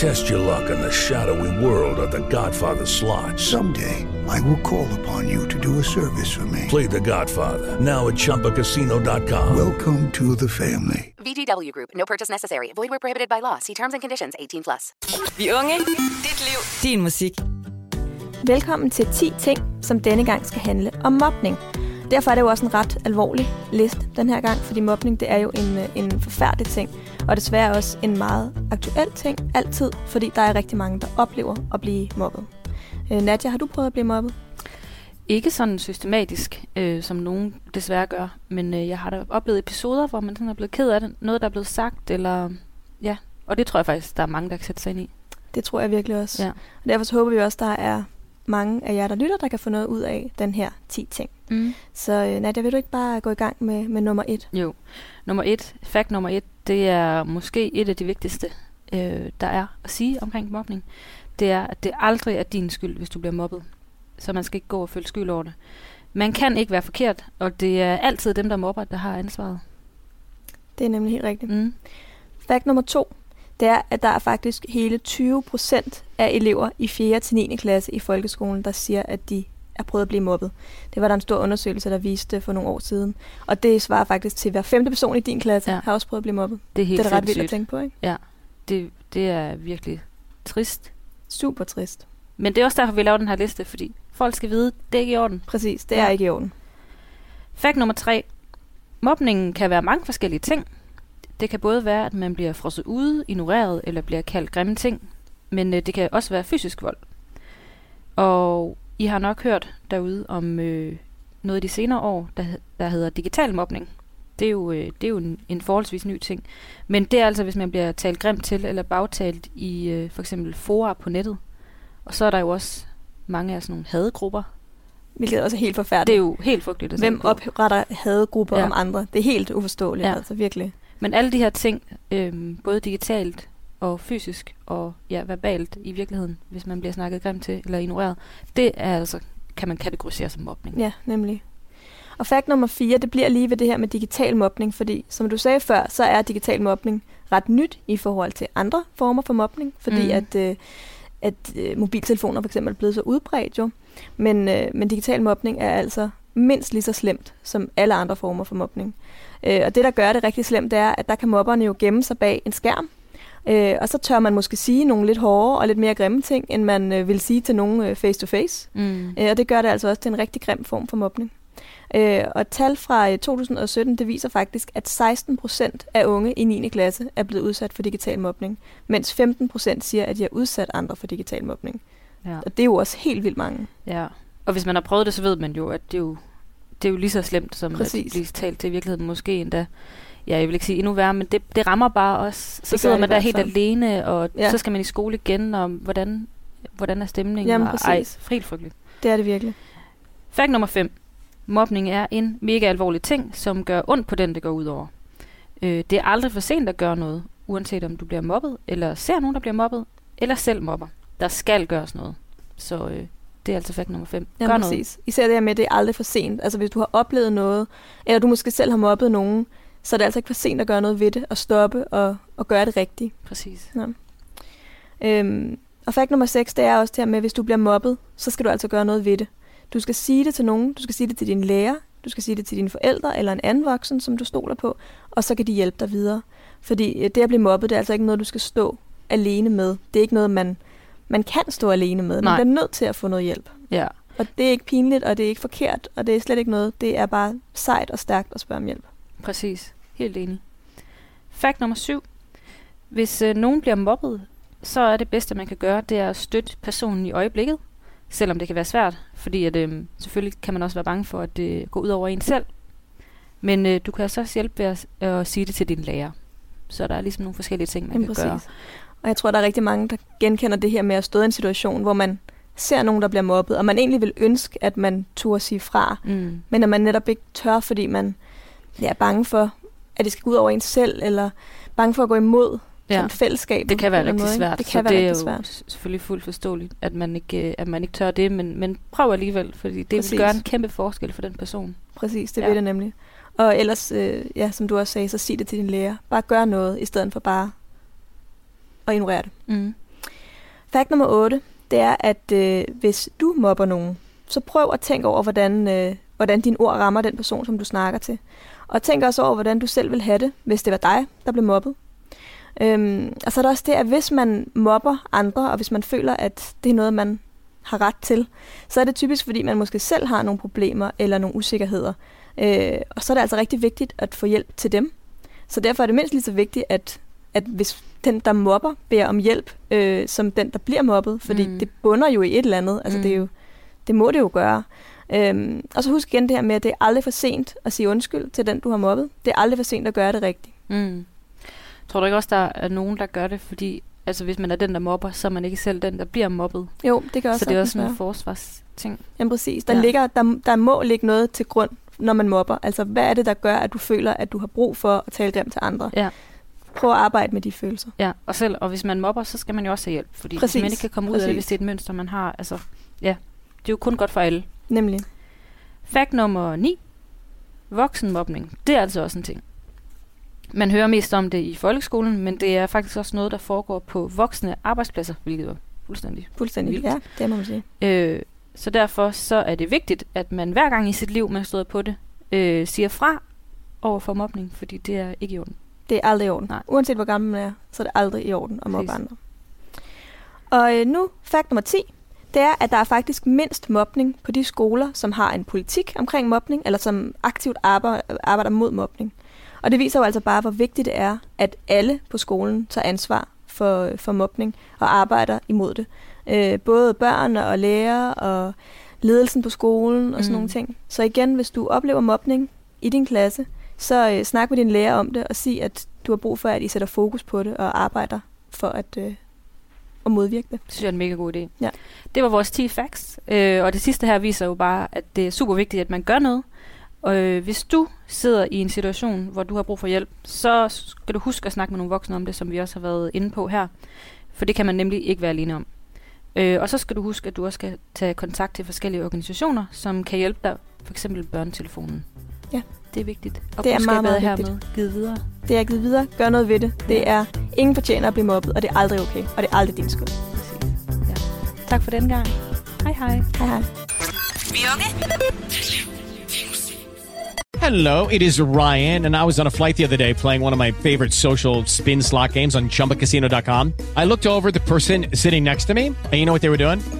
Test your luck in the shadowy world of The Godfather slot. Someday, I will call upon you to do a service for me. Play The Godfather now at ChumbaCasino.com. Welcome to the family. VGW Group. No purchase necessary. Void where prohibited by law. See terms and conditions. 18 plus. Vi unge, dit liv, din musik. Velkommen til 10 ting, som denne gang skal handle om mobning. Derfor er det jo også en ret alvorlig liste den her gang, fordi mobning det er jo en, en forfærdelig ting, og desværre også en meget aktuel ting altid, fordi der er rigtig mange, der oplever at blive mobbet. Øh, Nadja, har du prøvet at blive mobbet? Ikke sådan systematisk, øh, som nogen desværre gør, men øh, jeg har da oplevet episoder, hvor man sådan er blevet ked af det. Noget, der er blevet sagt, eller ja, og det tror jeg faktisk, der er mange, der kan sætte sig ind i. Det tror jeg virkelig også. Ja. Og derfor så håber vi også, der er mange af jer, der lytter, der kan få noget ud af den her 10 ting. Mm. Så øh, Nadia, vil du ikke bare gå i gang med, med nummer et? Jo. Nummer et, fact nummer et, det er måske et af de vigtigste, øh, der er at sige omkring mobning. Det er, at det aldrig er din skyld, hvis du bliver mobbet. Så man skal ikke gå og føle skyld over det. Man kan ikke være forkert, og det er altid dem, der mobber, der har ansvaret. Det er nemlig helt rigtigt. Mm. Fact nummer to, det er, at der er faktisk hele 20 procent af elever i 4. til 9. klasse i folkeskolen, der siger, at de er prøvet at blive mobbet. Det var der en stor undersøgelse, der viste for nogle år siden. Og det svarer faktisk til hver femte person i din klasse, Ja. har også prøvet at blive mobbet. Det er helt det er ret vildt at tænke på, ikke? Ja, det, det er virkelig trist. Super trist. Men det er også derfor, vi laver den her liste, fordi folk skal vide, det er ikke i orden. Præcis, det Ja. er ikke i orden. Fakt nummer tre. Mobningen kan være mange forskellige ting. Det kan både være, at man bliver frosset ude, ignoreret eller bliver kaldt grimme ting. Men øh, det kan også være fysisk vold. Og I har nok hørt derude om øh, noget af de senere år, der, der hedder digital mobning. Det er jo, øh, det er jo en, en forholdsvis ny ting. Men det er altså, hvis man bliver talt grimt til eller bagtalt i øh, for eksempel fora på nettet. Og så er der jo også mange af sådan nogle hadegrupper. Hvilket også er helt forfærdeligt. Det er jo helt frygteligt Hvem opretter hadegrupper Ja. om andre? Det er helt uforståeligt, Ja. altså virkelig. Men alle de her ting, øhm, både digitalt og fysisk og ja, verbalt i virkeligheden, hvis man bliver snakket grimt til eller ignoreret, det er altså, kan man kategorisere som mobning. Ja, nemlig. Og fakt nummer 4, det bliver lige ved det her med digital mobning, fordi som du sagde før, så er digital mobning ret nyt i forhold til andre former for mobning, fordi mm. at, øh, at øh, mobiltelefoner for eksempel er blevet så udbredt jo. Men, øh, men digital mobning er altså mindst lige så slemt som alle andre former for mobning. Øh, og det, der gør det rigtig slemt, det er, at der kan mobberne jo gemme sig bag en skærm, Øh, og så tør man måske sige nogle lidt hårde og lidt mere grimme ting, end man øh, vil sige til nogen øh, face to face. Mm. Øh, og det gør det altså også til en rigtig grim form for mobning. Øh, og tal fra øh, 2017, det viser faktisk, at 16 procent af unge i 9. klasse er blevet udsat for digital mobning, mens 15 procent siger, at de har udsat andre for digital mobning. Ja. Og det er jo også helt vildt mange. ja. Og hvis man har prøvet det, så ved man jo, at det er jo, det er jo lige så slemt, som Præcis. at blive talt til i virkeligheden. Måske endda, ja, jeg vil ikke sige endnu værre, men det, det rammer bare os. Så gør sidder det man der helt alene, og Ja. så skal man i skole igen, og hvordan, hvordan er stemningen? Jamen, og, ej, præcis. helt frygteligt. Det er det virkelig. Fakt nummer 5. Mobning er en mega alvorlig ting, som gør ondt på den, det går ud over. Øh, det er aldrig for sent at gøre noget, uanset om du bliver mobbet, eller ser nogen, der bliver mobbet, eller selv mobber. Der skal gøres noget. Så øh, det er altså fakt nummer 5. Gør Jamen, noget. præcis. Især det her med, at det er aldrig for sent. Altså hvis du har oplevet noget, eller du måske selv har mobbet nogen, så er det altså ikke for sent at gøre noget ved det, og stoppe og, og gøre det rigtigt. Præcis. Øhm, og fakt nummer 6, det er også det her med, at hvis du bliver mobbet, så skal du altså gøre noget ved det. Du skal sige det til nogen, du skal sige det til din lærer, du skal sige det til dine forældre eller en anden voksen, som du stoler på, og så kan de hjælpe dig videre. Fordi øh, det at blive mobbet, det er altså ikke noget, du skal stå alene med. Det er ikke noget, man, man kan stå alene med. Man Nej. bliver nødt til at få noget hjælp. Ja. Og det er ikke pinligt, og det er ikke forkert, og det er slet ikke noget. Det er bare sejt og stærkt at spørge om hjælp. Præcis. Helt enig. Fakt nummer 7. Hvis øh, nogen bliver mobbet, så er det bedste, man kan gøre, det er at støtte personen i øjeblikket. Selvom det kan være svært, fordi at, øh, selvfølgelig kan man også være bange for, at det går ud over en selv. Men øh, du kan altså også hjælpe ved at, at sige det til din lærer. Så der er ligesom nogle forskellige ting, man Jamen, kan præcis. gøre. Og jeg tror, der er rigtig mange, der genkender det her med at stå i en situation, hvor man ser nogen, der bliver mobbet, og man egentlig vil ønske, at man turde sige fra, Mm. men at man netop ikke tør, fordi man ja, er bange for, at det skal gå ud over en selv, eller bange for at gå imod Ja. sådan fællesskabet. Det kan være rigtig måde, svært. Det kan så være det er rigtig svært. s- selvfølgelig fuldt forståeligt, at man ikke, øh, at man ikke tør det, men, men prøv alligevel, fordi det Præcis. vil gøre en kæmpe forskel for den person. Præcis, det ja. vil det nemlig. Og ellers, øh, ja, som du også sagde, så sig det til din lærer. Bare gør noget, i stedet for bare at ignorere det. Mm. Fakt nummer 8, det er, at øh, hvis du mobber nogen, så prøv at tænke over, hvordan, øh, hvordan dine ord rammer den person, som du snakker til. Og tænk også over, hvordan du selv vil have det, hvis det var dig, der blev mobbet. Øhm, og så er der også det, at hvis man mobber andre, og hvis man føler, at det er noget, man har ret til, så er det typisk, fordi man måske selv har nogle problemer eller nogle usikkerheder. Øh, og så er det altså rigtig vigtigt at få hjælp til dem. Så derfor er det mindst lige så vigtigt, at, at hvis den, der mobber, beder om hjælp, øh, som den, der bliver mobbet, fordi Mm. mm. det bunder jo i et eller andet. Altså, Mm. det, er jo, det må det jo gøre. Øhm, og så husk igen det her med, at det er aldrig for sent at sige undskyld til den, du har mobbet. Det er aldrig for sent at gøre det rigtigt. Mm. Tror du ikke også, der er nogen, der gør det, fordi altså, hvis man er den, der mobber, så er man ikke selv den, der bliver mobbet. Jo, det kan også så det er også en forsvarsting. Jamen præcis. Der, Ja. ligger, der, der må ligge noget til grund, når man mobber. Altså, hvad er det, der gør, at du føler, at du har brug for at tale grimt til andre? Ja. Prøv at arbejde med de følelser. Ja, og selv, og hvis man mobber, så skal man jo også have hjælp, fordi Præcis. Hvis man ikke kan komme ud af det, hvis det er et mønster, man har, altså, ja, det er jo kun godt for alle. Nemlig. Fakt nummer 9. Voksenmobning. Det er altså også en ting. Man hører mest om det i folkeskolen, men det er faktisk også noget, der foregår på voksne arbejdspladser, hvilket er fuldstændig. Fuldstændig. Vildt. Ja, det må man sige. Øh, så derfor så er det vigtigt, at man hver gang i sit liv, man støder på det, øh, siger fra over for mobning, fordi det er ikke i orden. Det er aldrig i orden. Nej. Uanset hvor gammel man er, så er det aldrig i orden at mobbe Præcis. andre. Og øh, nu, fakt nummer 10, det er, at der er faktisk mindst mobning på de skoler, som har en politik omkring mobning, eller som aktivt arbejder, mod mobning. Og det viser jo altså bare, hvor vigtigt det er, at alle på skolen tager ansvar for, for mobning og arbejder imod det. Øh, både børn og lærere og ledelsen på skolen og sådan mm. nogle ting. Så igen, hvis du oplever mobning i din klasse, så øh, snak med din lærer om det og sig, at du har brug for, at I sætter fokus på det og arbejder for at, øh, at modvirke det. Det synes jeg er en mega god idé. Ja. Det var vores 10 facts, øh, og det sidste her viser jo bare, at det er super vigtigt, at man gør noget. Og øh, hvis du sidder i en situation, hvor du har brug for hjælp, så skal du huske at snakke med nogle voksne om det, som vi også har været inde på her. For det kan man nemlig ikke være alene om. Øh, og så skal du huske, at du også skal tage kontakt til forskellige organisationer, som kan hjælpe dig, for eksempel børnetelefonen. Ja. Det er vigtigt. Og Det er meget, meget hermed vigtigt. givet videre. Det er givet videre. Gør noget ved det. Det er ingen fortjener at blive mobbet, og det er aldrig okay. Og det er aldrig din skyld. Ja. Tak for den gang. Hej hej. Hej hej. Hello, it is Ryan, and I was on a flight the other day playing one of my favorite social spin slot games on chumbacasino.com. I looked over at the person sitting next to me, and you know what they were doing?